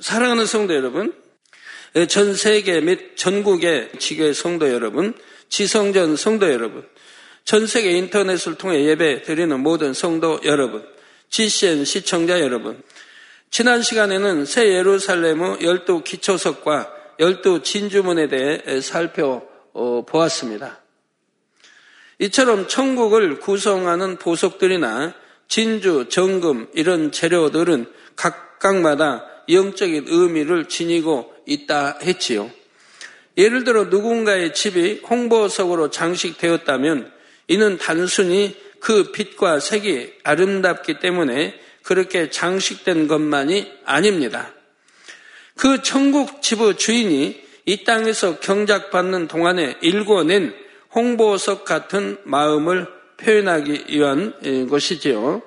사랑하는 성도 여러분, 전 세계 및 전국의 지교의 성도 여러분, 지성전 성도 여러분, 전 세계 인터넷을 통해 예배 드리는 모든 성도 여러분, GCN 시청자 여러분, 지난 시간에는 새 예루살렘의 열두 기초석과 열두 진주문에 대해 살펴보았습니다. 이처럼 천국을 구성하는 보석들이나 진주, 정금 이런 재료들은 각각마다 영적인 의미를 지니고 있다 했지요. 예를 들어 누군가의 집이 홍보석으로 장식되었다면 이는 단순히 그 빛과 색이 아름답기 때문에 그렇게 장식된 것만이 아닙니다. 그 천국 집의 주인이 이 땅에서 경작받는 동안에 일궈낸 홍보석 같은 마음을 표현하기 위한 것이지요.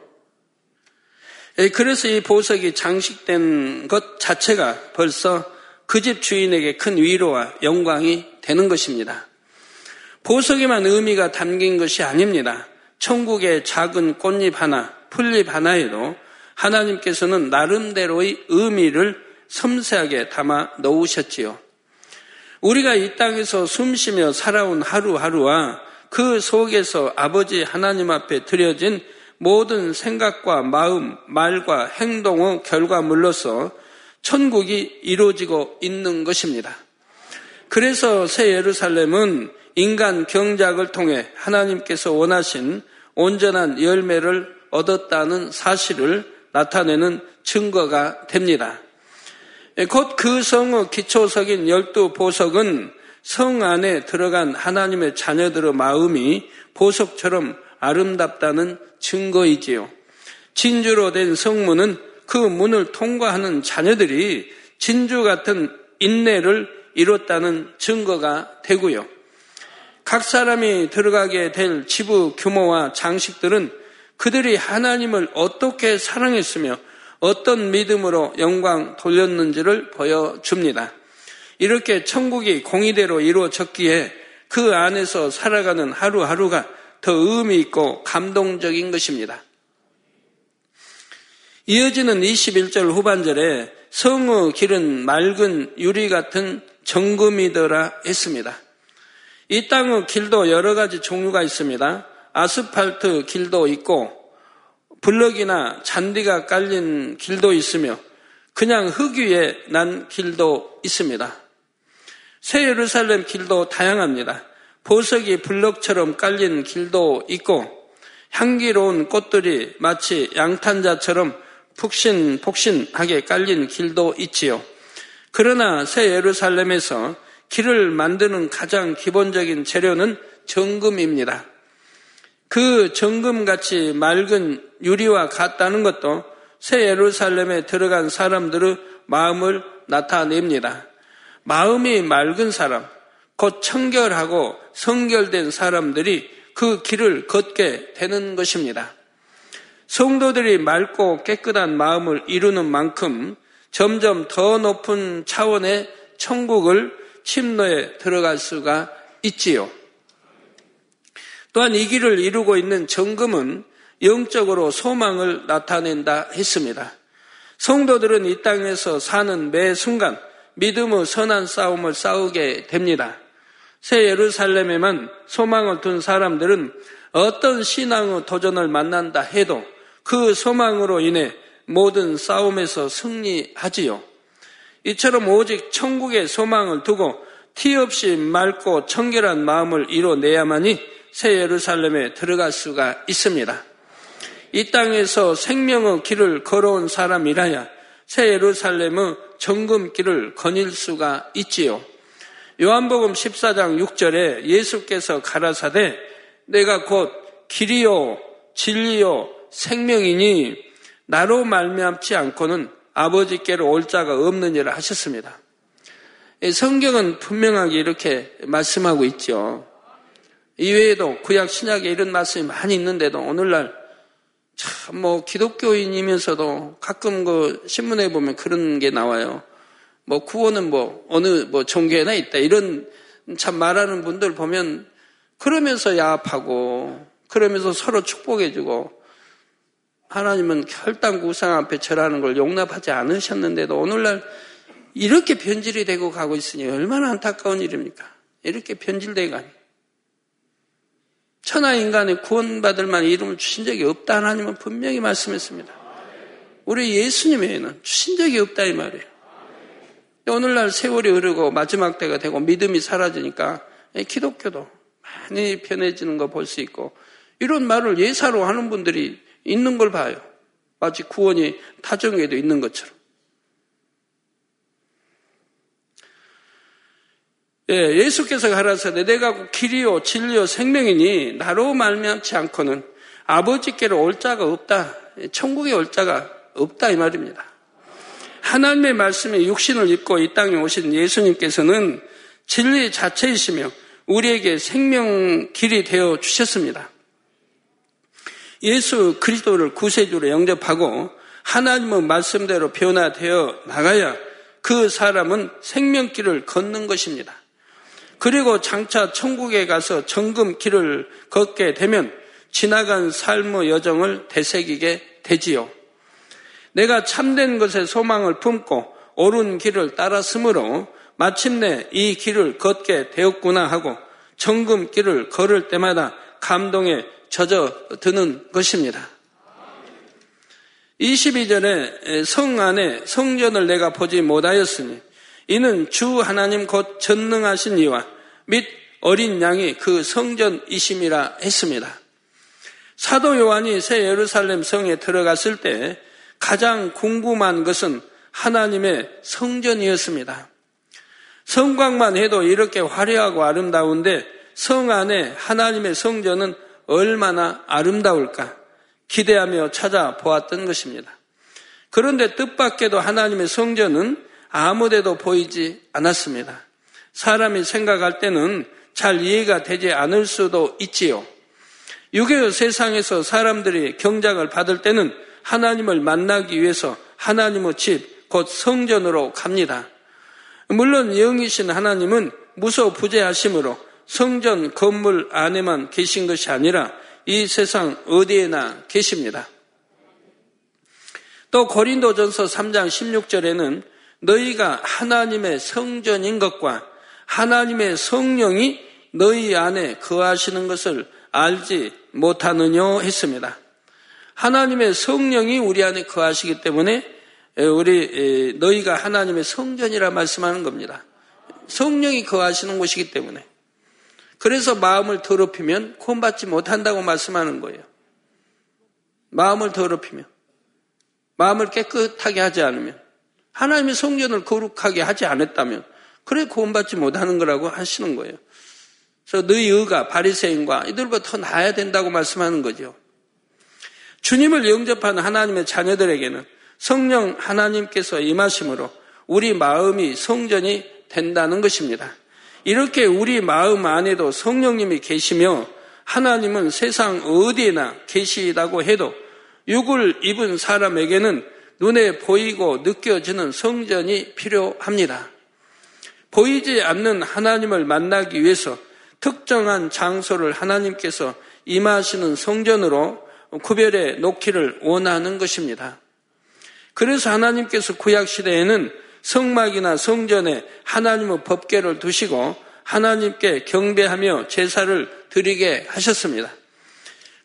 그래서 이 보석이 장식된 것 자체가 벌써 그 집 주인에게 큰 위로와 영광이 되는 것입니다. 보석에만 의미가 담긴 것이 아닙니다. 천국의 작은 꽃잎 하나, 풀잎 하나에도 하나님께서는 나름대로의 의미를 섬세하게 담아 놓으셨지요. 우리가 이 땅에서 숨쉬며 살아온 하루하루와 그 속에서 아버지 하나님 앞에 드려진 모든 생각과 마음, 말과 행동의 결과물로서 천국이 이루어지고 있는 것입니다. 그래서 새 예루살렘은 인간 경작을 통해 하나님께서 원하신 온전한 열매를 얻었다는 사실을 나타내는 증거가 됩니다. 곧 그 성의 기초석인 열두 보석은 성 안에 들어간 하나님의 자녀들의 마음이 보석처럼 아름답다는 증거이지요. 진주로 된 성문은 그 문을 통과하는 자녀들이 진주 같은 인내를 이뤘다는 증거가 되고요. 각 사람이 들어가게 될 지부 규모와 장식들은 그들이 하나님을 어떻게 사랑했으며 어떤 믿음으로 영광 돌렸는지를 보여줍니다. 이렇게 천국이 공의대로 이루어졌기에 그 안에서 살아가는 하루하루가 더 의미 있고 감동적인 것입니다. 이어지는 21절 후반절에 성의 길은 맑은 유리 같은 정금이더라 했습니다. 이 땅의 길도 여러 가지 종류가 있습니다. 아스팔트 길도 있고 블럭이나 잔디가 깔린 길도 있으며 그냥 흙 위에 난 길도 있습니다. 새 예루살렘 길도 다양합니다. 보석이 블럭처럼 깔린 길도 있고 향기로운 꽃들이 마치 양탄자처럼 푹신푹신하게 깔린 길도 있지요. 그러나 새 예루살렘에서 길을 만드는 가장 기본적인 재료는 정금입니다. 그 정금같이 맑은 유리와 같다는 것도 새 예루살렘에 들어간 사람들의 마음을 나타냅니다. 마음이 맑은 사람, 곧 청결하고 성결된 사람들이 그 길을 걷게 되는 것입니다. 성도들이 맑고 깨끗한 마음을 이루는 만큼 점점 더 높은 차원의 천국을 침노에 들어갈 수가 있지요. 또한 이 길을 이루고 있는 정금은 영적으로 소망을 나타낸다 했습니다. 성도들은 이 땅에서 사는 매 순간 믿음의 선한 싸움을 싸우게 됩니다. 새 예루살렘에만 소망을 둔 사람들은 어떤 신앙의 도전을 만난다 해도 그 소망으로 인해 모든 싸움에서 승리하지요. 이처럼 오직 천국의 소망을 두고 티 없이 맑고 청결한 마음을 이뤄내야만이 새 예루살렘에 들어갈 수가 있습니다. 이 땅에서 생명의 길을 걸어온 사람이라야 새 예루살렘의 정금길을 거닐 수가 있지요. 요한복음 14장 6절에 예수께서 가라사대 내가 곧 길이요 진리요 생명이니 나로 말미암지 않고는 아버지께로 올 자가 없느니라 하셨습니다. 성경은 분명하게 이렇게 말씀하고 있죠. 이외에도 구약 신약에 이런 말씀이 많이 있는데도 오늘날 참 뭐 기독교인이면서도 가끔 그 신문에 보면 그런 게 나와요. 뭐 구원은 뭐 어느 뭐 종교에나 있다 이런 참 말하는 분들 보면 그러면서 야합하고 그러면서 서로 축복해주고 하나님은 혈당 구상 앞에 절하는 걸 용납하지 않으셨는데도 오늘날 이렇게 변질이 되고 가고 있으니 얼마나 안타까운 일입니까? 이렇게 변질되고 가니. 천하 인간의 구원받을 만한 이름을 주신 적이 없다 하나님은 분명히 말씀했습니다. 우리 예수님에는 주신 적이 없다 이 말이에요. 오늘날 세월이 흐르고 마지막 때가 되고 믿음이 사라지니까 기독교도 많이 편해지는 거 볼 수 있고 이런 말을 예사로 하는 분들이 있는 걸 봐요. 마치 구원이 타정에도 있는 것처럼. 예, 예수께서 가라사대 내가 길이요 진리요 생명이니 나로 말미암지 않고는 아버지께로 올 자가 없다. 천국에 올 자가 없다 이 말입니다. 하나님의 말씀에 육신을 입고 이 땅에 오신 예수님께서는 진리 자체이시며 우리에게 생명 길이 되어 주셨습니다. 예수 그리스도를 구세주로 영접하고 하나님의 말씀대로 변화되어 나가야 그 사람은 생명길을 걷는 것입니다. 그리고 장차 천국에 가서 정금 길을 걷게 되면 지나간 삶의 여정을 되새기게 되지요. 내가 참된 것에 소망을 품고 옳은 길을 따랐으므로 마침내 이 길을 걷게 되었구나 하고 정금 길을 걸을 때마다 감동에 젖어 드는 것입니다. 22절에 성 안에 성전을 내가 보지 못하였으니 이는 주 하나님 곧 전능하신 이와 및 어린 양이 그 성전이심이라 했습니다. 사도 요한이 새 예루살렘 성에 들어갔을 때 가장 궁금한 것은 하나님의 성전이었습니다. 성곽만 해도 이렇게 화려하고 아름다운데 성 안에 하나님의 성전은 얼마나 아름다울까 기대하며 찾아보았던 것입니다. 그런데 뜻밖에도 하나님의 성전은 아무데도 보이지 않았습니다. 사람이 생각할 때는 잘 이해가 되지 않을 수도 있지요. 유교 세상에서 사람들이 경작을 받을 때는 하나님을 만나기 위해서 하나님의 집, 곧 성전으로 갑니다. 물론 영이신 하나님은 무소부재하심으로 성전 건물 안에만 계신 것이 아니라 이 세상 어디에나 계십니다. 또 고린도전서 3장 16절에는 너희가 하나님의 성전인 것과 하나님의 성령이 너희 안에 거하시는 것을 알지 못하느냐 했습니다. 하나님의 성령이 우리 안에 거하시기 때문에 우리 너희가 하나님의 성전이라 말씀하는 겁니다. 성령이 거하시는 곳이기 때문에. 그래서 마음을 더럽히면 구원받지 못한다고 말씀하는 거예요. 마음을 더럽히면. 마음을 깨끗하게 하지 않으면. 하나님의 성전을 거룩하게 하지 않았다면. 그래 구원받지 못하는 거라고 하시는 거예요. 그래서 너희 의가 바리새인과 이들보다 더 나아야 된다고 말씀하는 거죠. 주님을 영접하는 하나님의 자녀들에게는 성령 하나님께서 임하심으로 우리 마음이 성전이 된다는 것입니다. 이렇게 우리 마음 안에도 성령님이 계시며 하나님은 세상 어디에나 계시다고 해도 육을 입은 사람에게는 눈에 보이고 느껴지는 성전이 필요합니다. 보이지 않는 하나님을 만나기 위해서 특정한 장소를 하나님께서 임하시는 성전으로 구별해 놓기를 원하는 것입니다. 그래서 하나님께서 구약 시대에는 성막이나 성전에 하나님의 법계를 두시고 하나님께 경배하며 제사를 드리게 하셨습니다.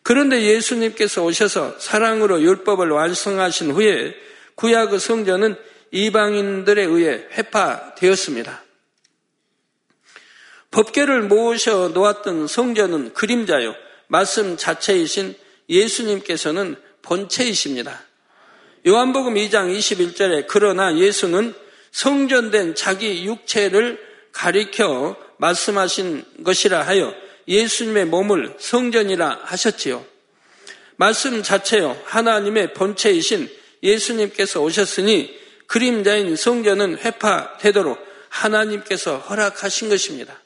그런데 예수님께서 오셔서 사랑으로 율법을 완성하신 후에 구약의 성전은 이방인들에 의해 회파되었습니다. 법계를 모으셔 놓았던 성전은 그림자요. 말씀 자체이신 예수님께서는 본체이십니다. 요한복음 2장 21절에 그러나 예수는 성전된 자기 육체를 가리켜 말씀하신 것이라 하여 예수님의 몸을 성전이라 하셨지요. 말씀 자체요. 하나님의 본체이신 예수님께서 오셨으니 그림자인 성전은 회파되도록 하나님께서 허락하신 것입니다.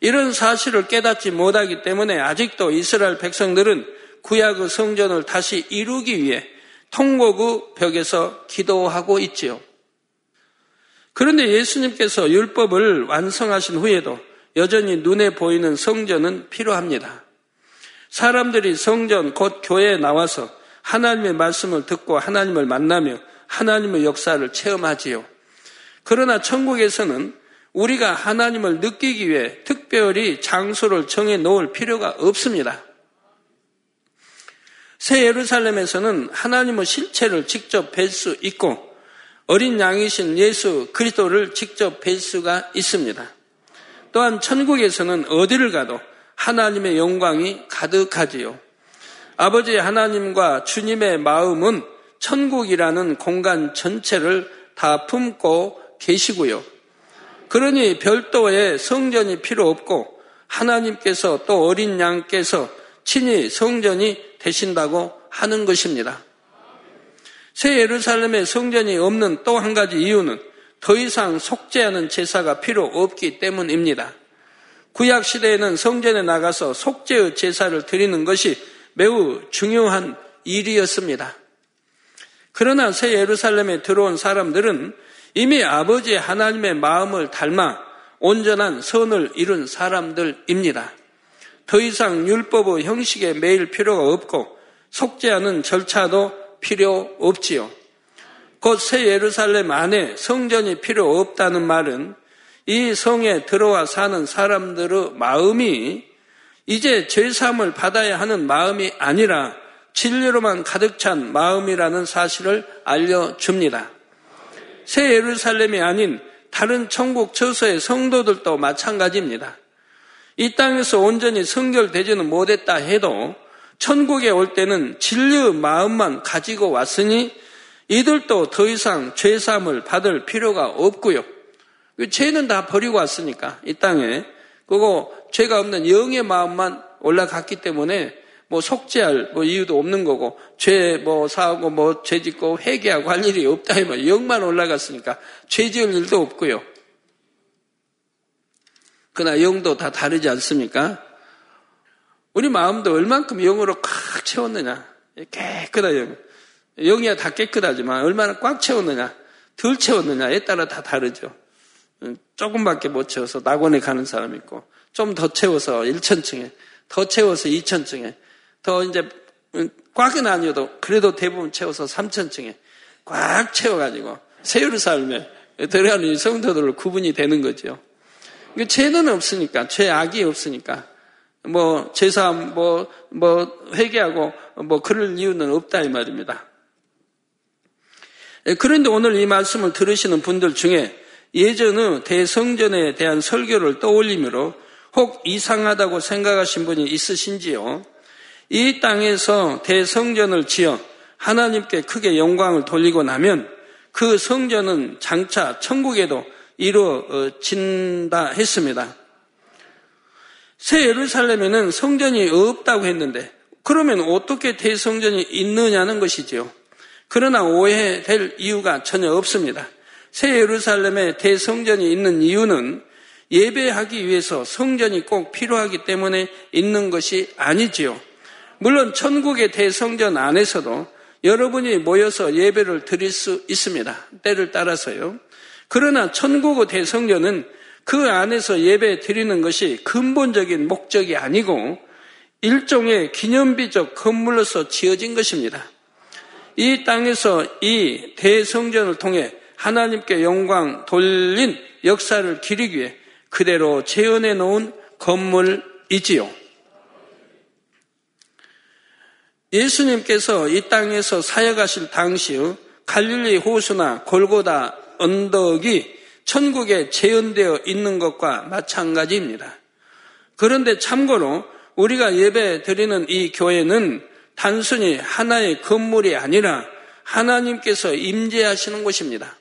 이런 사실을 깨닫지 못하기 때문에 아직도 이스라엘 백성들은 구약의 성전을 다시 이루기 위해 통곡의 벽에서 기도하고 있지요. 그런데 예수님께서 율법을 완성하신 후에도 여전히 눈에 보이는 성전은 필요합니다. 사람들이 성전 곧 교회에 나와서 하나님의 말씀을 듣고 하나님을 만나며 하나님의 역사를 체험하지요. 그러나 천국에서는 우리가 하나님을 느끼기 위해 특별히 장소를 정해 놓을 필요가 없습니다. 새 예루살렘에서는 하나님의 실체를 직접 뵐 수 있고 어린 양이신 예수 그리스도를 직접 뵐 수가 있습니다. 또한 천국에서는 어디를 가도 하나님의 영광이 가득하지요. 아버지 하나님과 주님의 마음은 천국이라는 공간 전체를 다 품고 계시고요. 그러니 별도의 성전이 필요 없고 하나님께서 또 어린 양께서 친히 성전이 되신다고 하는 것입니다. 새 예루살렘에 성전이 없는 또 한 가지 이유는 더 이상 속죄하는 제사가 필요 없기 때문입니다. 구약 시대에는 성전에 나가서 속죄의 제사를 드리는 것이 매우 중요한 일이었습니다. 그러나 새 예루살렘에 들어온 사람들은 이미 아버지 하나님의 마음을 닮아 온전한 선을 이룬 사람들입니다. 더 이상 율법의 형식에 매일 필요가 없고 속죄하는 절차도 필요 없지요. 곧 새 예루살렘 안에 성전이 필요 없다는 말은 이 성에 들어와 사는 사람들의 마음이 이제 죄사함을 받아야 하는 마음이 아니라 진리로만 가득 찬 마음이라는 사실을 알려줍니다. 새 예루살렘이 아닌 다른 천국 처소의 성도들도 마찬가지입니다. 이 땅에서 온전히 성결되지는 못했다 해도 천국에 올 때는 진리의 마음만 가지고 왔으니 이들도 더 이상 죄삼을 받을 필요가 없고요. 죄는 다 버리고 왔으니까 이 땅에 그거 죄가 없는 영의 마음만 올라갔기 때문에 뭐 속죄할 뭐 이유도 없는 거고 죄 뭐 사하고 뭐 죄짓고 회개하고 할 일이 없다 이말 영만 올라갔으니까 죄 지을 일도 없고요. 그러나 영도 다 다르지 않습니까? 우리 마음도 얼만큼 영으로 꽉 채웠느냐. 깨끗한 영. 영이야 다 깨끗하지만 얼마나 꽉 채웠느냐. 덜 채웠느냐에 따라 다 다르죠. 조금밖에 못 채워서 낙원에 가는 사람 있고 좀 더 채워서 1천층에 더 채워서 2천층에 더 이제 꽉은 아니어도 그래도 대부분 채워서 3천층에 꽉 채워가지고 세율살에 들어가는 성도들로 구분이 되는 거죠. 죄는 없으니까, 죄악이 없으니까, 뭐, 제사, 뭐, 뭐, 회개하고, 뭐, 그럴 이유는 없다, 이 말입니다. 예, 그런데 오늘 이 말씀을 들으시는 분들 중에 예전의 대성전에 대한 설교를 떠올리므로 혹 이상하다고 생각하신 분이 있으신지요? 이 땅에서 대성전을 지어 하나님께 크게 영광을 돌리고 나면 그 성전은 장차 천국에도 이루어진다 했습니다. 새 예루살렘에는 성전이 없다고 했는데 그러면 어떻게 대성전이 있느냐는 것이지요. 그러나 오해될 이유가 전혀 없습니다. 새 예루살렘에 대성전이 있는 이유는 예배하기 위해서 성전이 꼭 필요하기 때문에 있는 것이 아니지요. 물론 천국의 대성전 안에서도 여러분이 모여서 예배를 드릴 수 있습니다. 때를 따라서요. 그러나 천국의 대성전은 그 안에서 예배 드리는 것이 근본적인 목적이 아니고 일종의 기념비적 건물로서 지어진 것입니다. 이 땅에서 이 대성전을 통해 하나님께 영광 돌린 역사를 기리기 위해 그대로 재현해 놓은 건물이지요. 예수님께서 이 땅에서 사역하실 당시의 갈릴리 호수나 골고다 언덕이 천국에 재현되어 있는 것과 마찬가지입니다. 그런데 참고로 우리가 예배 드리는 이 교회는 단순히 하나의 건물이 아니라 하나님께서 임재하시는 곳입니다.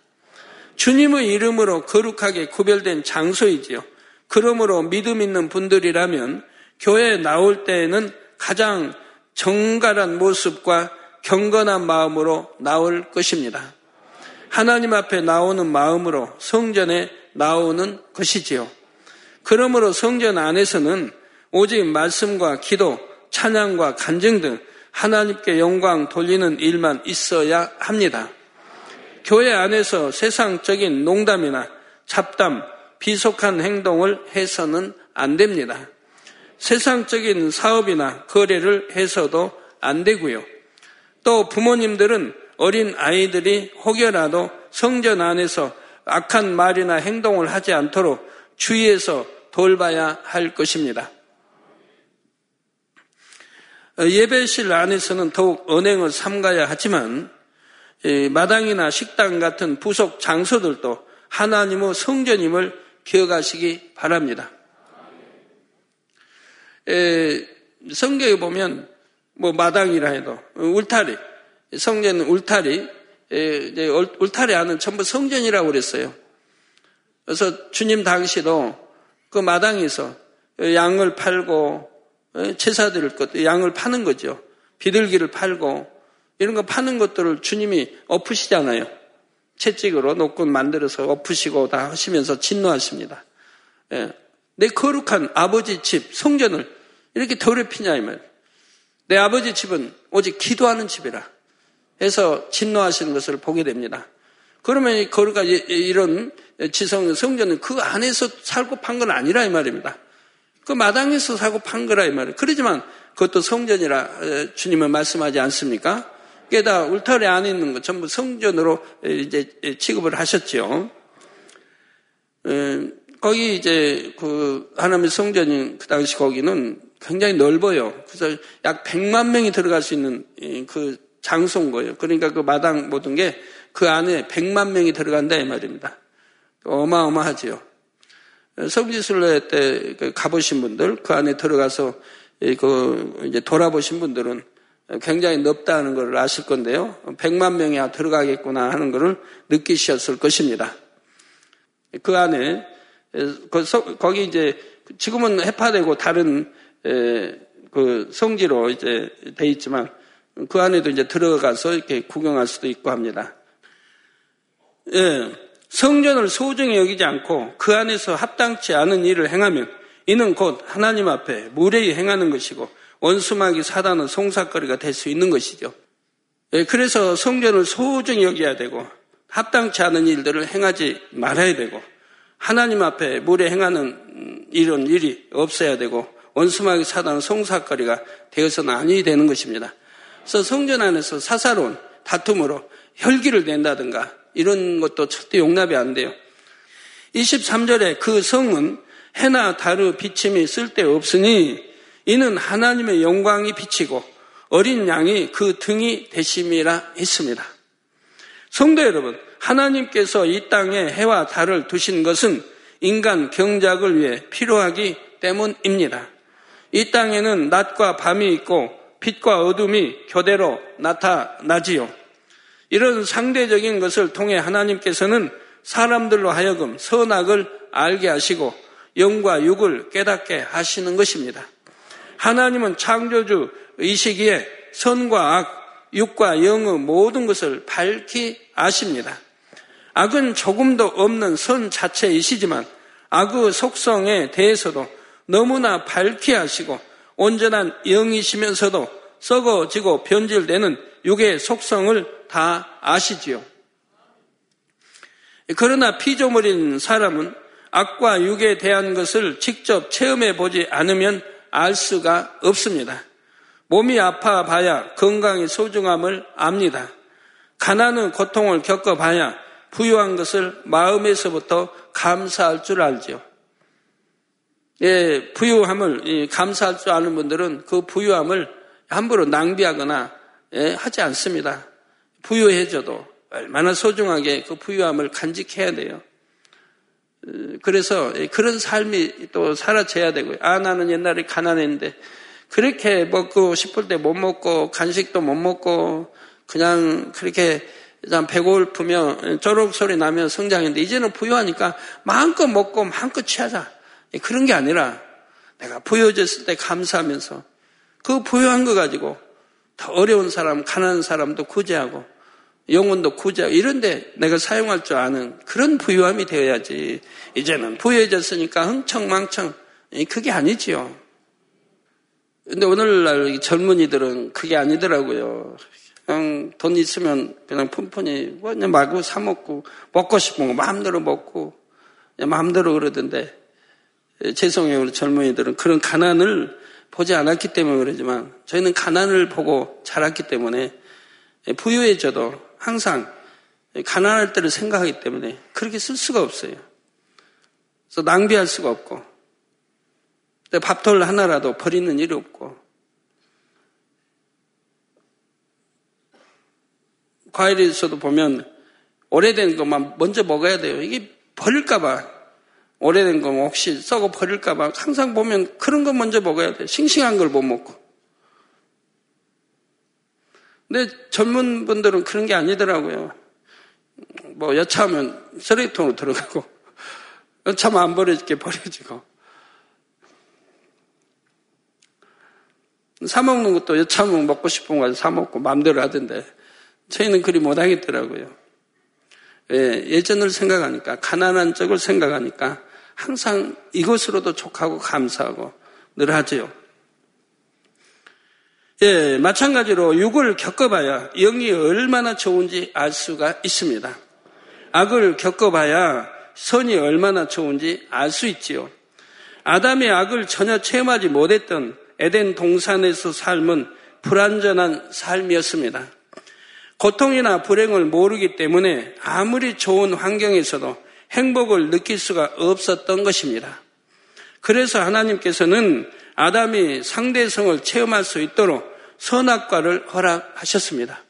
주님의 이름으로 거룩하게 구별된 장소이지요. 그러므로 믿음 있는 분들이라면 교회에 나올 때에는 가장 정갈한 모습과 경건한 마음으로 나올 것입니다. 하나님 앞에 나오는 마음으로 성전에 나오는 것이지요. 그러므로 성전 안에서는 오직 말씀과 기도, 찬양과 간증 등 하나님께 영광 돌리는 일만 있어야 합니다. 교회 안에서 세상적인 농담이나 잡담, 비속한 행동을 해서는 안 됩니다. 세상적인 사업이나 거래를 해서도 안 되고요. 또 부모님들은 어린 아이들이 혹여라도 성전 안에서 악한 말이나 행동을 하지 않도록 주의해서 돌봐야 할 것입니다. 예배실 안에서는 더욱 언행을 삼가야 하지만 마당이나 식당 같은 부속 장소들도 하나님의 성전임을 기억하시기 바랍니다. 성경에 보면 뭐 마당이라 해도 울타리, 성전 울타리, 울타리 안은 전부 성전이라고 그랬어요. 그래서 주님 당시도 그 마당에서 양을 팔고 제사 드릴 것, 양을 파는 거죠. 비둘기를 팔고 이런 거 파는 것들을 주님이 엎으시잖아요. 채찍으로 녹군 만들어서 엎으시고 다 하시면서 진노하십니다. 예. 내 거룩한 아버지 집, 성전을 이렇게 더럽히냐, 이 말. 내 아버지 집은 오직 기도하는 집이라 해서 진노하시는 것을 보게 됩니다. 그러면 거룩한 이런 지성 성전은 그 안에서 살고 판 건 아니라 이 말입니다. 그 마당에서 사고 판 거라 이 말이에요. 그러지만 그것도 성전이라 주님은 말씀하지 않습니까? 게다 울타리 안에 있는 것 전부 성전으로 이제 취급을 하셨죠. 거기 이제 그 하나님의 성전인 그 당시 거기는 굉장히 넓어요. 그래서 약 100만 명이 들어갈 수 있는 그 장소인 거예요. 그러니까 그 마당 모든 게 그 안에 100만 명이 들어간다 이 말입니다. 어마어마하지요. 성지순례 때그 가보신 분들, 그 안에 들어가서 그 이제 돌아보신 분들은 굉장히 넓다는 것을 아실 건데요. 100만 명이 들어가겠구나 하는 것을 느끼셨을 것입니다. 그 안에 그 거기 이제 지금은 해파되고 다른 그 성지로 이제 돼 있지만 그 안에도 이제 들어가서 이렇게 구경할 수도 있고 합니다. 예, 성전을 소중히 여기지 않고 그 안에서 합당치 않은 일을 행하면 이는 곧 하나님 앞에 무례히 행하는 것이고 원수마귀 사단은 송사거리가 될 수 있는 것이죠. 예, 그래서 성전을 소중히 여겨야 되고 합당치 않은 일들을 행하지 말아야 되고 하나님 앞에 무례 행하는 이런 일이 없어야 되고 원수마귀 사단은 송사거리가 되어서는 아니 되는 것입니다. 그래서 성전 안에서 사사로운 다툼으로 혈기를 낸다든가 이런 것도 절대 용납이 안 돼요. 23절에 그 성은 해나 다르 비침이 쓸데없으니 이는 하나님의 영광이 비치고 어린 양이 그 등이 되심이라 했습니다. 성도 여러분, 하나님께서 이 땅에 해와 달을 두신 것은 인간 경작을 위해 필요하기 때문입니다. 이 땅에는 낮과 밤이 있고 빛과 어둠이 교대로 나타나지요. 이런 상대적인 것을 통해 하나님께서는 사람들로 하여금 선악을 알게 하시고 영과 육을 깨닫게 하시는 것입니다. 하나님은 창조주 이 시기에 선과 악, 육과 영의 모든 것을 밝히 아십니다. 악은 조금도 없는 선 자체이시지만 악의 속성에 대해서도 너무나 밝히 하시고 온전한 영이시면서도 썩어지고 변질되는 육의 속성을 다 아시지요. 그러나 피조물인 사람은 악과 육에 대한 것을 직접 체험해 보지 않으면 알 수가 없습니다. 몸이 아파 봐야 건강의 소중함을 압니다. 가난은 고통을 겪어 봐야 부유한 것을 마음에서부터 감사할 줄 알죠. 예, 부유함을 감사할 줄 아는 분들은 그 부유함을 함부로 낭비하거나 예, 하지 않습니다. 부유해져도 얼마나 소중하게 그 부유함을 간직해야 돼요. 그래서 그런 삶이 또 살아져야 되고요. 아, 나는 옛날에 가난했는데 그렇게 먹고 싶을 때 못 먹고 간식도 못 먹고 그냥 그렇게 배고프면 쪼록 소리 나면 성장했는데 이제는 부유하니까 마음껏 먹고 마음껏 취하자. 그런 게 아니라 내가 부유해졌을 때 감사하면서 그 부유한 거 가지고 더 어려운 사람, 가난한 사람도 구제하고 영혼도 구제 이런데 내가 사용할 줄 아는 그런 부유함이 되어야지. 이제는 부유해졌으니까 흥청망청 그게 아니지요. 근데 오늘날 젊은이들은 그게 아니더라고요. 그냥 돈 있으면 그냥 푼푼히 그냥 마구 사 먹고 먹고 싶은 거 마음대로 먹고 마음대로 그러던데 죄송해요 우리 젊은이들은 그런 가난을 보지 않았기 때문에 그러지만 저희는 가난을 보고 자랐기 때문에 부유해져도 항상 가난할 때를 생각하기 때문에 그렇게 쓸 수가 없어요. 그래서 낭비할 수가 없고 밥톨 하나라도 버리는 일이 없고 과일에서도 보면 오래된 것만 먼저 먹어야 돼요. 이게 버릴까봐 오래된 거 혹시 썩어 버릴까봐 항상 보면 그런 거 먼저 먹어야 돼. 싱싱한 걸 못 먹고. 근데 젊은 분들은 그런 게 아니더라고요. 뭐 여차하면 쓰레기통으로 들어가고 여차하면 안 버려지게 버려지고 사 먹는 것도 여차하면 먹고 싶은 거 사 먹고 마음대로 하던데 저희는 그리 못 하겠더라고요. 예, 예전을 생각하니까 가난한 적을 생각하니까 항상 이것으로도 족하고 감사하고 늘 하지요. 예, 마찬가지로 육을 겪어봐야 영이 얼마나 좋은지 알 수가 있습니다. 악을 겪어봐야 선이 얼마나 좋은지 알 수 있지요. 아담의 악을 전혀 체험하지 못했던 에덴 동산에서 삶은 불완전한 삶이었습니다. 고통이나 불행을 모르기 때문에 아무리 좋은 환경에서도 행복을 느낄 수가 없었던 것입니다. 그래서 하나님께서는 아담이 상대성을 체험할 수 있도록 선악과를 허락하셨습니다.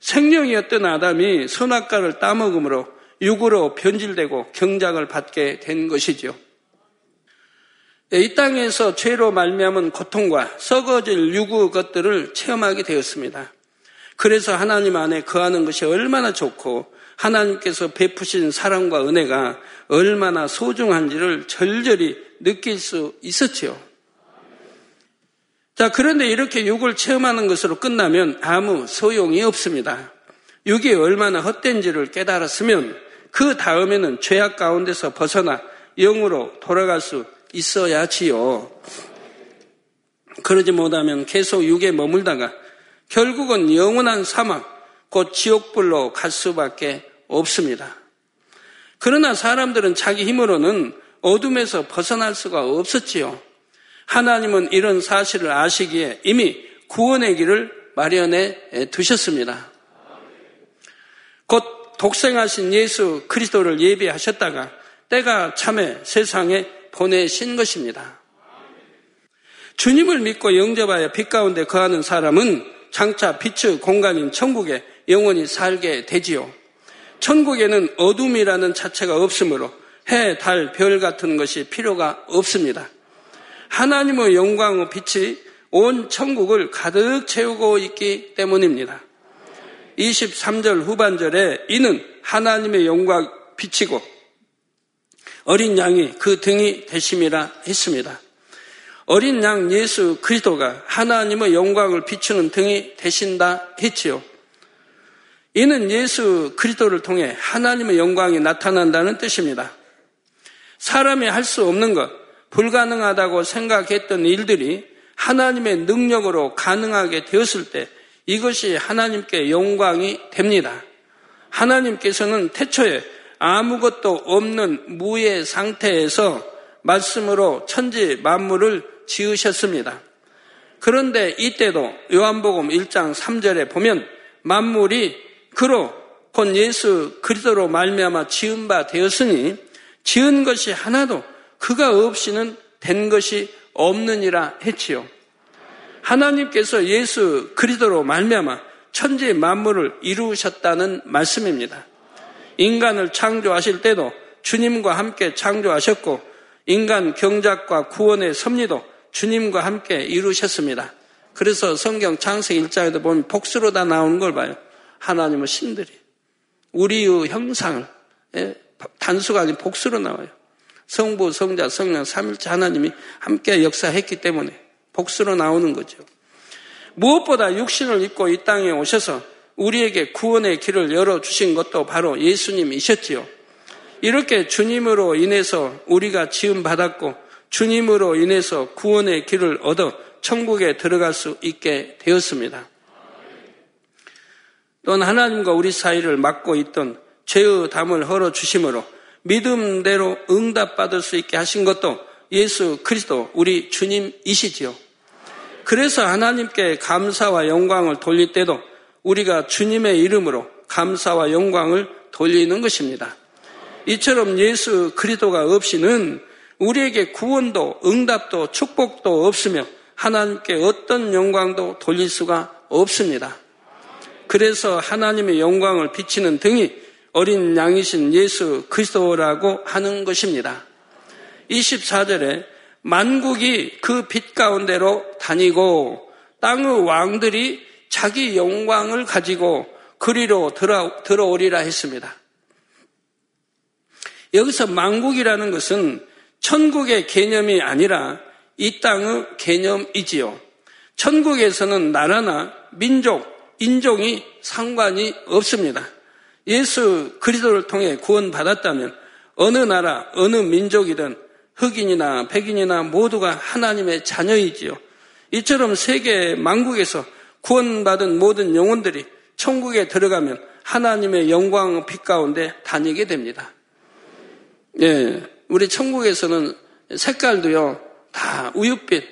생명이었던 아담이 선악과를 따먹음으로 육으로 변질되고 경작을 받게 된 것이죠. 이 땅에서 죄로 말미암은 고통과 썩어질 유구 것들을 체험하게 되었습니다. 그래서 하나님 안에 거하는 것이 얼마나 좋고 하나님께서 베푸신 사랑과 은혜가 얼마나 소중한지를 절절히 느낄 수 있었지요. 자, 그런데 이렇게 육을 체험하는 것으로 끝나면 아무 소용이 없습니다. 육이 얼마나 헛된지를 깨달았으면 그 다음에는 죄악 가운데서 벗어나 영으로 돌아갈 수 있어야지요. 그러지 못하면 계속 육에 머물다가 결국은 영원한 사막, 곧 지옥불로 갈 수밖에 없습니다. 그러나 사람들은 자기 힘으로는 어둠에서 벗어날 수가 없었지요. 하나님은 이런 사실을 아시기에 이미 구원의 길을 마련해 두셨습니다. 곧 독생하신 예수 그리스도를 예비하셨다가 때가 참에 세상에 보내신 것입니다. 주님을 믿고 영접하여 빛 가운데 거하는 사람은 장차 빛의 공간인 천국에 영원히 살게 되지요. 천국에는 어둠이라는 자체가 없으므로 해, 달, 별 같은 것이 필요가 없습니다. 하나님의 영광의 빛이 온 천국을 가득 채우고 있기 때문입니다. 23절 후반절에 이는 하나님의 영광 빛이고 어린 양이 그 등이 되심이라 했습니다. 어린 양 예수 그리스도가 하나님의 영광을 비추는 등이 되신다 했지요. 이는 예수 그리스도를 통해 하나님의 영광이 나타난다는 뜻입니다. 사람이 할 수 없는 것, 불가능하다고 생각했던 일들이 하나님의 능력으로 가능하게 되었을 때 이것이 하나님께 영광이 됩니다. 하나님께서는 태초에 아무것도 없는 무의 상태에서 말씀으로 천지 만물을 지으셨습니다. 그런데 이때도 요한복음 1장 3절에 보면 만물이 그로 곧 예수 그리스도로 말미암아 지은 바 되었으니 지은 것이 하나도 그가 없이는 된 것이 없느니라 했지요. 하나님께서 예수 그리스도로 말미암아 천지 만물을 이루셨다는 말씀입니다. 인간을 창조하실 때도 주님과 함께 창조하셨고 인간 경작과 구원의 섭리도 주님과 함께 이루셨습니다. 그래서 성경 창세기 1장에도 보면 복수로 다 나오는 걸 봐요. 하나님은 신들이 우리의 형상을 예, 단수가 아닌 복수로 나와요. 성부, 성자, 성령, 삼일째 하나님이 함께 역사했기 때문에 복수로 나오는 거죠. 무엇보다 육신을 입고 이 땅에 오셔서 우리에게 구원의 길을 열어주신 것도 바로 예수님이셨지요. 이렇게 주님으로 인해서 우리가 지음받았고 주님으로 인해서 구원의 길을 얻어 천국에 들어갈 수 있게 되었습니다. 또는 하나님과 우리 사이를 막고 있던 죄의 담을 헐어 주심으로 믿음대로 응답받을 수 있게 하신 것도 예수 그리스도 우리 주님이시지요. 그래서 하나님께 감사와 영광을 돌릴 때도 우리가 주님의 이름으로 감사와 영광을 돌리는 것입니다. 이처럼 예수 그리도가 없이는 우리에게 구원도 응답도 축복도 없으며 하나님께 어떤 영광도 돌릴 수가 없습니다. 그래서 하나님의 영광을 비치는 등이 어린 양이신 예수 그리스도라고 하는 것입니다. 24절에 만국이 그 빛 가운데로 다니고 땅의 왕들이 자기 영광을 가지고 그리로 들어, 들어오리라 했습니다. 여기서 만국이라는 것은 천국의 개념이 아니라 이 땅의 개념이지요. 천국에서는 나라나 민족, 인종이 상관이 없습니다. 예수 그리스도를 통해 구원받았다면 어느 나라, 어느 민족이든 흑인이나 백인이나 모두가 하나님의 자녀이지요. 이처럼 세계 만국에서 구원받은 모든 영혼들이 천국에 들어가면 하나님의 영광 빛 가운데 다니게 됩니다. 예, 우리 천국에서는 색깔도요, 다 우윳빛,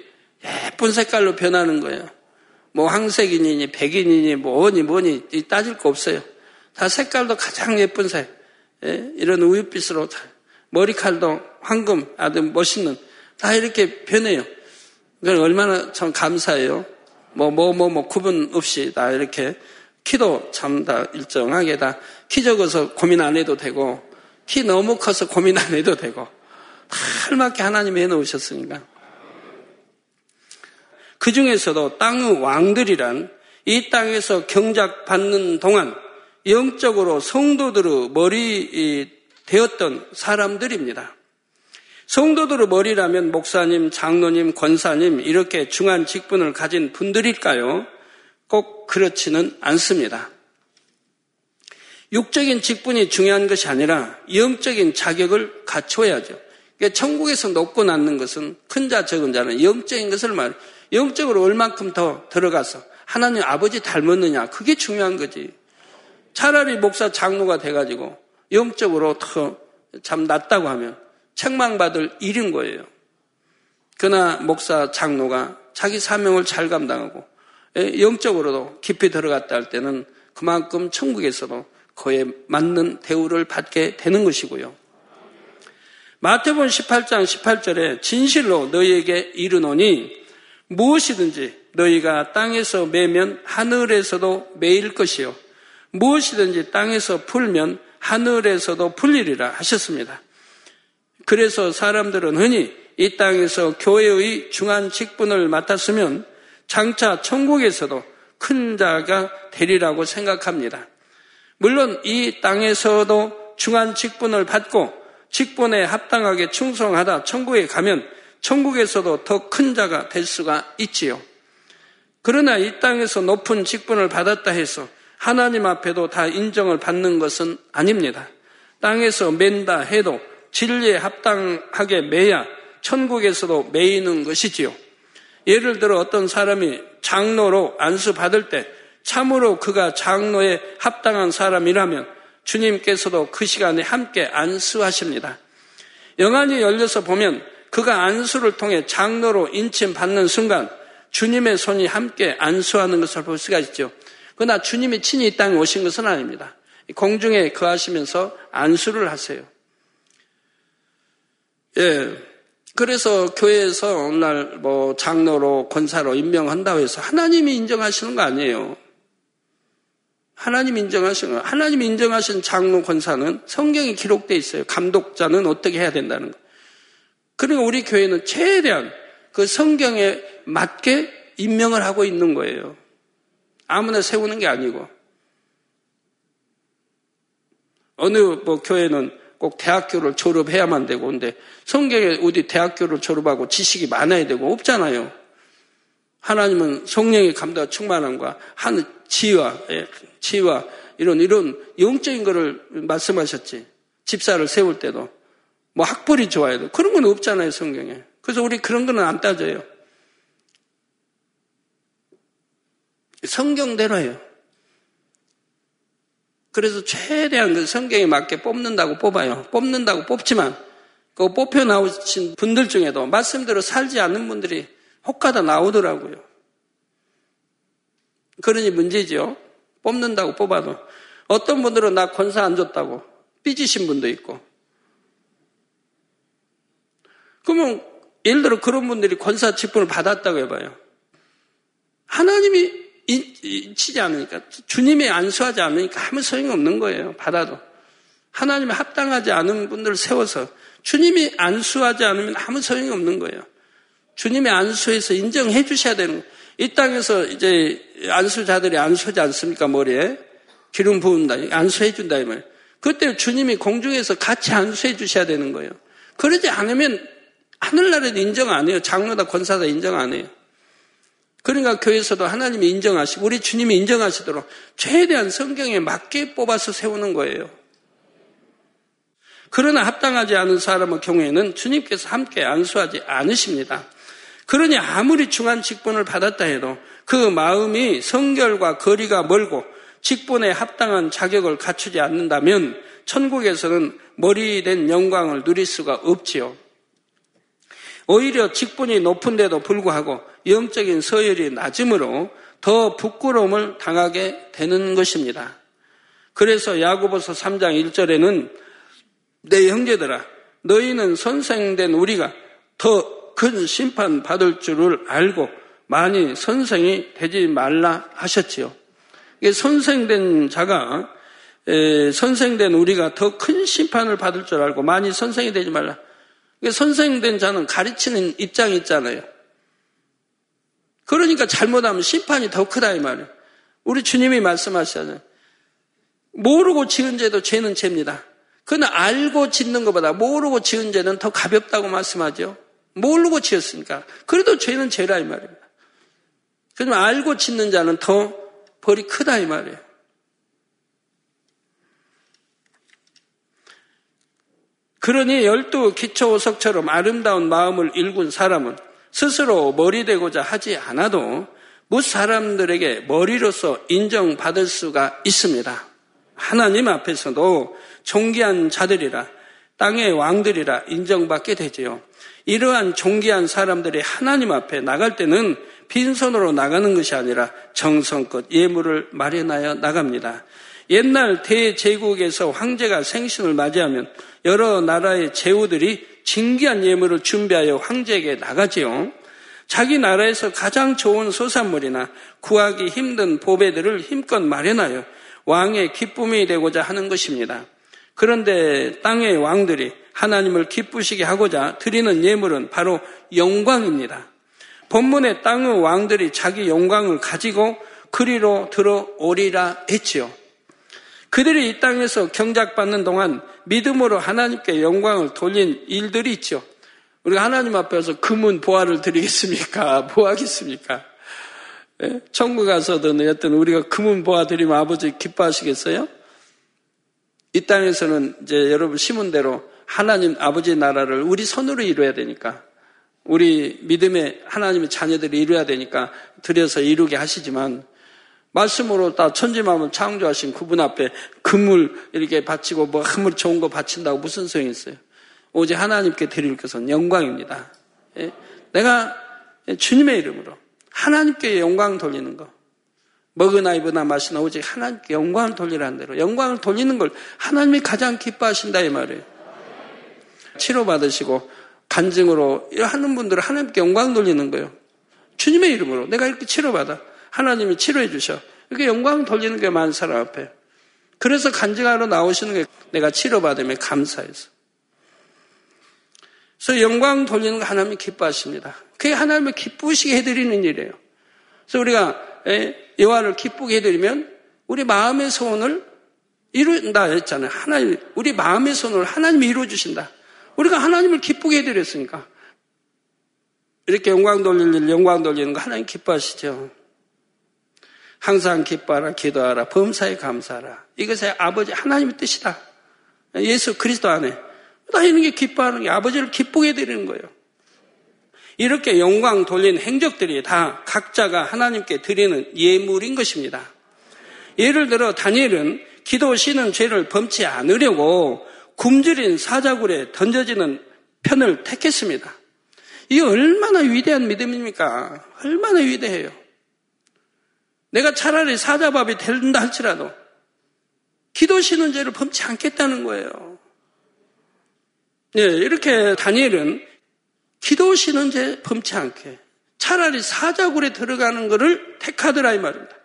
예쁜 색깔로 변하는 거예요. 뭐 황색이니, 백인이니, 뭐니, 뭐니, 따질 거 없어요. 다 색깔도 가장 예쁜 색, 예? 이런 우윳빛으로 다, 머리칼도 황금, 아주 멋있는, 다 이렇게 변해요. 그건 얼마나 참 감사해요. 뭐, 뭐, 뭐, 뭐, 구분 없이 다 이렇게, 키도 참 다 일정하게 다, 키 적어서 고민 안 해도 되고, 키 너무 커서 고민 안 해도 되고 다 알맞게 하나님이 해놓으셨으니까. 그 중에서도 땅의 왕들이란 이 땅에서 경작받는 동안 영적으로 성도들의 머리 되었던 사람들입니다. 성도들의 머리라면 목사님, 장로님, 권사님 이렇게 중한 직분을 가진 분들일까요? 꼭 그렇지는 않습니다. 육적인 직분이 중요한 것이 아니라 영적인 자격을 갖춰야죠. 그러니까 천국에서 높고 낳는 것은 큰 자, 적은 자는 영적인 것을 말, 영적으로 얼만큼 더 들어가서 하나님 아버지 닮았느냐. 그게 중요한 거지. 차라리 목사 장로가 돼가지고 영적으로 더 참 낫다고 하면 책망받을 일인 거예요. 그러나 목사 장로가 자기 사명을 잘 감당하고 예, 영적으로도 깊이 들어갔다 할 때는 그만큼 천국에서도 그에 맞는 대우를 받게 되는 것이고요. 마태복음 18장 18절에 진실로 너희에게 이르노니 무엇이든지 너희가 땅에서 매면 하늘에서도 매일 것이요 무엇이든지 땅에서 풀면 하늘에서도 풀리리라 하셨습니다. 그래서 사람들은 흔히 이 땅에서 교회의 중한 직분을 맡았으면 장차 천국에서도 큰 자가 되리라고 생각합니다. 물론 이 땅에서도 중한 직분을 받고 직분에 합당하게 충성하다 천국에 가면 천국에서도 더 큰 자가 될 수가 있지요. 그러나 이 땅에서 높은 직분을 받았다 해서 하나님 앞에도 다 인정을 받는 것은 아닙니다. 땅에서 맨다 해도 진리에 합당하게 매야 천국에서도 매이는 것이지요. 예를 들어 어떤 사람이 장로로 안수 받을 때 참으로 그가 장로에 합당한 사람이라면 주님께서도 그 시간에 함께 안수하십니다. 영안이 열려서 보면 그가 안수를 통해 장로로 인침받는 순간 주님의 손이 함께 안수하는 것을 볼 수가 있죠. 그러나 주님이 친히 이 땅에 오신 것은 아닙니다. 공중에 거하시면서 안수를 하세요. 예. 그래서 교회에서 어느 날뭐 장로로 권사로 임명한다고 해서 하나님이 인정하시는 거 아니에요. 하나님 인정하신 하나님 인정하신 장로 권사는 성경에 기록되어 있어요. 감독자는 어떻게 해야 된다는 거. 그러니까 우리 교회는 최대한 그 성경에 맞게 임명을 하고 있는 거예요. 아무나 세우는 게 아니고. 어느 뭐 교회는 꼭 대학교를 졸업해야만 되고, 근데 성경에 어디 대학교를 졸업하고 지식이 많아야 되고 없잖아요. 하나님은 성령의 감도와 충만함과 한 지혜와 예, 지혜와 이런 이런 영적인 것을 말씀하셨지. 집사를 세울 때도 뭐 학벌이 좋아야 돼. 그런 건 없잖아요 성경에. 그래서 우리 그런 거는 안 따져요. 성경대로예요. 그래서 최대한 그 성경에 맞게 뽑는다고 뽑아요. 뽑는다고 뽑지만 그 뽑혀 나오신 분들 중에도 말씀대로 살지 않는 분들이 혹가다 나오더라고요. 그러니 문제죠. 뽑는다고 뽑아도 어떤 분들은 나 권사 안 줬다고 삐지신 분도 있고 그러면 예를 들어 그런 분들이 권사 직분을 받았다고 해봐요. 하나님이 치지 않으니까 주님이 안수하지 않으니까 아무 소용이 없는 거예요. 받아도 하나님이 합당하지 않은 분들을 세워서 주님이 안수하지 않으면 아무 소용이 없는 거예요. 주님의 안수에서 인정해 주셔야 되는 거예요. 이 땅에서 이제 안수자들이 안수하지 않습니까? 머리에 기름 부은다. 안수해 준다 이 말. 그때 주님이 공중에서 같이 안수해 주셔야 되는 거예요. 그러지 않으면 하늘나라도 인정 안 해요. 장로다 권사다 인정 안 해요. 그러니까 교회에서도 하나님이 인정하시고 우리 주님이 인정하시도록 최대한 성경에 맞게 뽑아서 세우는 거예요. 그러나 합당하지 않은 사람의 경우에는 주님께서 함께 안수하지 않으십니다. 그러니 아무리 중한 직분을 받았다 해도 그 마음이 성결과 거리가 멀고 직분에 합당한 자격을 갖추지 않는다면 천국에서는 머리된 영광을 누릴 수가 없지요. 오히려 직분이 높은데도 불구하고 영적인 서열이 낮으므로 더 부끄러움을 당하게 되는 것입니다. 그래서 야고보서 3장 1절에는 내 형제들아, 너희는 선생된 우리가 더 큰 심판 받을 줄을 알고 많이 선생이 되지 말라 하셨지요. 선생된 자가 선생된 우리가 더 큰 심판을 받을 줄 알고 많이 선생이 되지 말라. 선생된 자는 가르치는 입장이 있잖아요. 그러니까 잘못하면 심판이 더 크다 이 말이에요. 우리 주님이 말씀하시잖아요. 모르고 지은 죄도 죄는 죄입니다. 그는 알고 짓는 것보다 모르고 지은 죄는 더 가볍다고 말씀하죠. 모르고 지었으니까. 그래도 죄는 죄라 이 말입니다. 그러면 알고 짓는 자는 더 벌이 크다 이 말이에요. 그러니 열두 기초 오석처럼 아름다운 마음을 일군 사람은 스스로 머리 되고자 하지 않아도 무 사람들에게 머리로서 인정받을 수가 있습니다. 하나님 앞에서도 존귀한 자들이라 땅의 왕들이라 인정받게 되지요. 이러한 존귀한 사람들이 하나님 앞에 나갈 때는 빈손으로 나가는 것이 아니라 정성껏 예물을 마련하여 나갑니다. 옛날 대제국에서 황제가 생신을 맞이하면 여러 나라의 제후들이 진귀한 예물을 준비하여 황제에게 나가지요. 자기 나라에서 가장 좋은 소산물이나 구하기 힘든 보배들을 힘껏 마련하여 왕의 기쁨이 되고자 하는 것입니다. 그런데 땅의 왕들이 하나님을 기쁘시게 하고자 드리는 예물은 바로 영광입니다. 본문의 땅의 왕들이 자기 영광을 가지고 그리로 들어오리라 했지요. 그들이 이 땅에서 경작받는 동안 믿음으로 하나님께 영광을 돌린 일들이 있죠. 우리가 하나님 앞에서 금은 보화를 드리겠습니까? 뭐 하겠습니까? 예? 천국 가서든 여튼 우리가 금은 보화 드리면 아버지 기뻐하시겠어요? 이 땅에서는 이제 여러분 심은 대로 하나님 아버지 나라를 우리 손으로 이루어야 되니까 우리 믿음의 하나님의 자녀들이 이루어야 되니까 들여서 이루게 하시지만 말씀으로 다 천지만을 창조하신 그분 앞에 금을 이렇게 바치고 뭐 한물 좋은 거 바친다고 무슨 소용이 있어요? 오직 하나님께 드릴 것은 영광입니다. 예? 내가 주님의 이름으로 하나님께 영광 돌리는 거. 먹으나 입으나 마시나 오직 하나님께 영광을 돌리라는 대로 영광을 돌리는 걸 하나님이 가장 기뻐하신다 이 말이에요. 치료받으시고 간증으로 하는 분들은 하나님께 영광 돌리는 거예요. 주님의 이름으로 내가 이렇게 치료받아. 하나님이 치료해 주셔. 이렇게 영광 돌리는 게 많은 사람 앞에. 그래서 간증하러 나오시는 게 내가 치료받으면 감사해서. 그래서 영광 돌리는 거 하나님이 기뻐하십니다. 그게 하나님을 기쁘시게 해드리는 일이에요. 그래서 우리가 여호와를 기쁘게 해드리면 우리 마음의 소원을 이룬다 했잖아요. 하나님, 우리 마음의 소원을 하나님이 이루어 주신다. 우리가 하나님을 기쁘게 해드렸으니까. 이렇게 영광 돌릴 일, 영광 돌리는 거 하나님 기뻐하시죠. 항상 기뻐하라, 기도하라, 범사에 감사하라. 이것이 아버지 하나님의 뜻이다. 예수 그리스도 안에. 다 이런 게 기뻐하는 게 아버지를 기쁘게 해드리는 거예요. 이렇게 영광 돌린 행적들이 다 각자가 하나님께 드리는 예물인 것입니다. 예를 들어 다니엘은 기도 시는 죄를 범치 않으려고 굶주린 사자굴에 던져지는 편을 택했습니다. 이 얼마나 위대한 믿음입니까? 얼마나 위대해요. 내가 차라리 사자밥이 된다 할지라도 기도시는 죄를 범치 않겠다는 거예요. 네, 이렇게 다니엘은 기도시는 죄 범치 않게 차라리 사자굴에 들어가는 것을 택하더라 이 말입니다.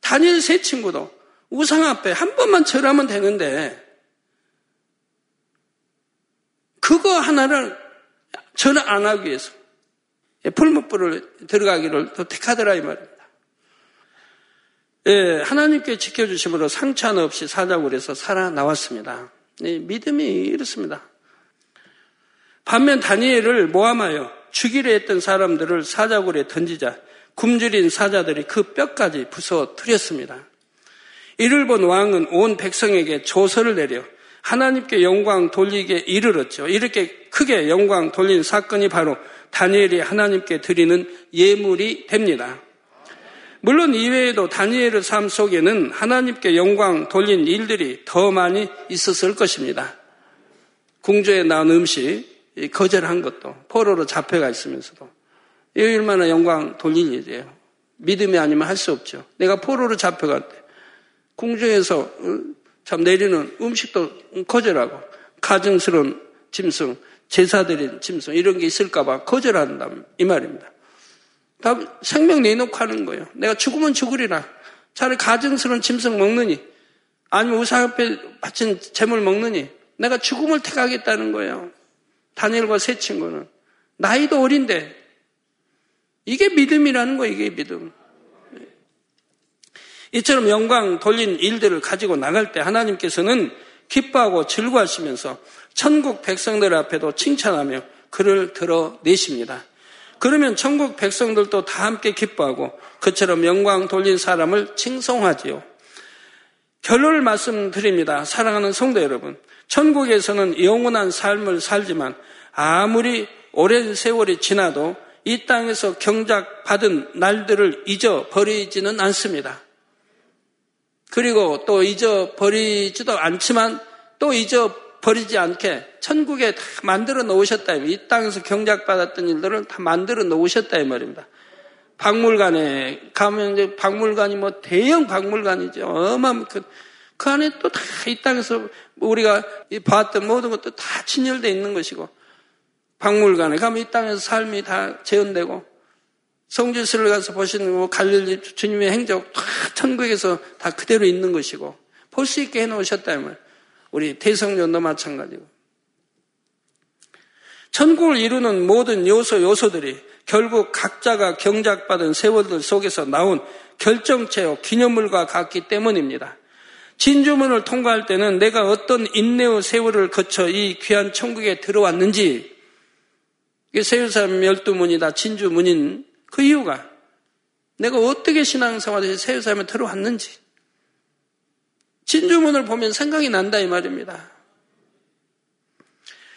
다니엘 세 친구도 우상 앞에 한 번만 절하면 되는데 그거 하나를 절 안 하기 위해서 풀무불을 들어가기를 더 택하더라 이 말입니다. 예, 하나님께 지켜주심으로 상처 없이 사자굴에서 살아 나왔습니다. 예, 믿음이 이렇습니다. 반면 다니엘을 모함하여 죽이려 했던 사람들을 사자굴에 던지자 굶주린 사자들이 그 뼈까지 부서뜨렸습니다. 이를 본 왕은 온 백성에게 조서를 내려 하나님께 영광 돌리게 이르렀죠. 이렇게 크게 영광 돌린 사건이 바로 다니엘이 하나님께 드리는 예물이 됩니다. 물론 이외에도 다니엘의 삶 속에는 하나님께 영광 돌린 일들이 더 많이 있었을 것입니다. 궁조에 나온 음식 거절한 것도 포로로 잡혀가 있으면서도 이 얼마나 영광 돌린 일이에요. 믿음이 아니면 할 수 없죠. 내가 포로로 잡혀갈 때 궁중에서 어, 참 내리는 음식도 거절하고 가증스러운 짐승, 제사드린 짐승 이런 게 있을까봐 거절한다 이 말입니다. 다 생명 내놓고 하는 거예요. 내가 죽으면 죽으리라. 차라리 가증스러운 짐승 먹느니 아니면 우상 앞에 바친 재물 먹느니 내가 죽음을 택하겠다는 거예요. 다니엘과 세 친구는 나이도 어린데 이게 믿음이라는 거예요. 이게 믿음. 이처럼 영광 돌린 일들을 가지고 나갈 때 하나님께서는 기뻐하고 즐거워하시면서 천국 백성들 앞에도 칭찬하며 그를 드러내십니다. 그러면 천국 백성들도 다 함께 기뻐하고 그처럼 영광 돌린 사람을 칭송하지요. 결론을 말씀드립니다. 사랑하는 성도 여러분. 천국에서는 영원한 삶을 살지만 아무리 오랜 세월이 지나도 이 땅에서 경작 받은 날들을 잊어버리지는 않습니다. 그리고 또 잊어버리지도 않지만 또 잊어버리지 않게 천국에 다 만들어 놓으셨다. 이 땅에서 경작받았던 일들을 다 만들어 놓으셨다. 이 말입니다. 박물관에 가면 이제 박물관이 뭐 대형 박물관이죠. 어마어마한 그, 그 안에 또 다 이 땅에서 우리가 봤던 모든 것도 다 진열되어 있는 것이고 박물관에 가면 이 땅에서 삶이 다 재현되고 성지스를 가서 보시는 뭐 갈릴리 주님의 행적 다 천국에서 다 그대로 있는 것이고 볼 수 있게 해놓으셨다면 우리 대성전도 마찬가지고 천국을 이루는 모든 요소 요소들이 결국 각자가 경작받은 세월들 속에서 나온 결정체요 기념물과 같기 때문입니다. 진주문을 통과할 때는 내가 어떤 인내의 세월을 거쳐 이 귀한 천국에 들어왔는지 세유산 열두 문이 다 진주문인 그 이유가 내가 어떻게 신앙생활에서 세유산에 들어왔는지 진주문을 보면 생각이 난다 이 말입니다.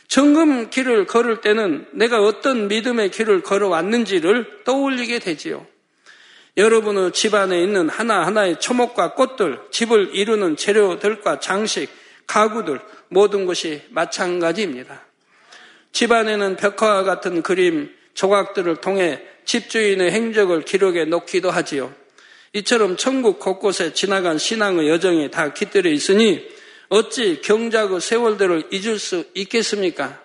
정금 길을 걸을 때는 내가 어떤 믿음의 길을 걸어왔는지를 떠올리게 되지요. 여러분의 집안에 있는 하나하나의 초목과 꽃들, 집을 이루는 재료들과 장식, 가구들, 모든 것이 마찬가지입니다. 집안에는 벽화와 같은 그림, 조각들을 통해 집주인의 행적을 기록해 놓기도 하지요. 이처럼 천국 곳곳에 지나간 신앙의 여정이 다 깃들여 있으니 어찌 경작의 세월들을 잊을 수 있겠습니까?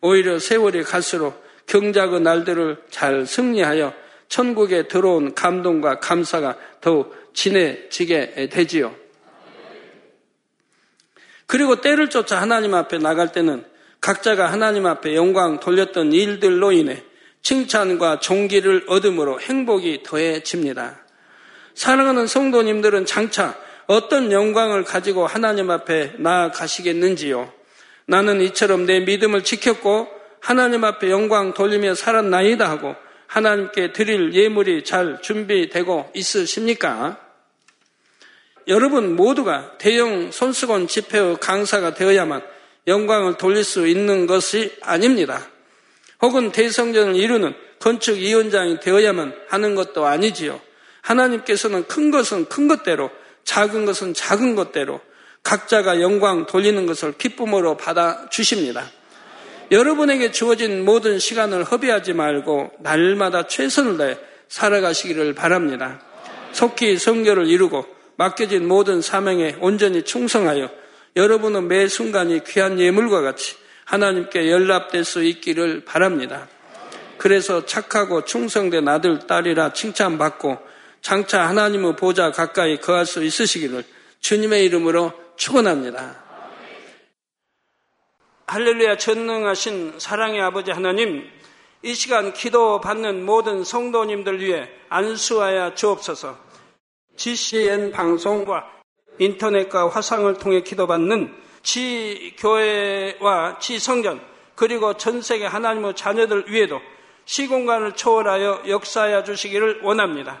오히려 세월이 갈수록 경작의 날들을 잘 승리하여 천국에 들어온 감동과 감사가 더욱 진해지게 되지요. 그리고 때를 쫓아 하나님 앞에 나갈 때는 각자가 하나님 앞에 영광 돌렸던 일들로 인해 칭찬과 존귀를 얻음으로 행복이 더해집니다. 사랑하는 성도님들은 장차 어떤 영광을 가지고 하나님 앞에 나아가시겠는지요? 나는 이처럼 내 믿음을 지켰고 하나님 앞에 영광 돌리며 살았나이다 하고 하나님께 드릴 예물이 잘 준비되고 있으십니까? 여러분 모두가 대형 손수건 집회의 강사가 되어야만 영광을 돌릴 수 있는 것이 아닙니다. 혹은 대성전을 이루는 건축위원장이 되어야만 하는 것도 아니지요. 하나님께서는 큰 것은 큰 것대로, 작은 것은 작은 것대로 각자가 영광 돌리는 것을 기쁨으로 받아 주십니다. 여러분에게 주어진 모든 시간을 허비하지 말고 날마다 최선을 다해 살아가시기를 바랍니다. 속히 성결을 이루고 맡겨진 모든 사명에 온전히 충성하여 여러분은 매 순간이 귀한 예물과 같이 하나님께 연락될 수 있기를 바랍니다. 그래서 착하고 충성된 아들, 딸이라 칭찬받고 장차 하나님의 보좌 가까이 거할 수 있으시기를 주님의 이름으로 축원합니다. 할렐루야 전능하신 사랑의 아버지 하나님 이 시간 기도 받는 모든 성도님들 위해 안수하여 주옵소서. GCN 방송과 인터넷과 화상을 통해 기도받는 지 교회와 지 성전 그리고 전 세계 하나님의 자녀들 위에도 시공간을 초월하여 역사하여 주시기를 원합니다.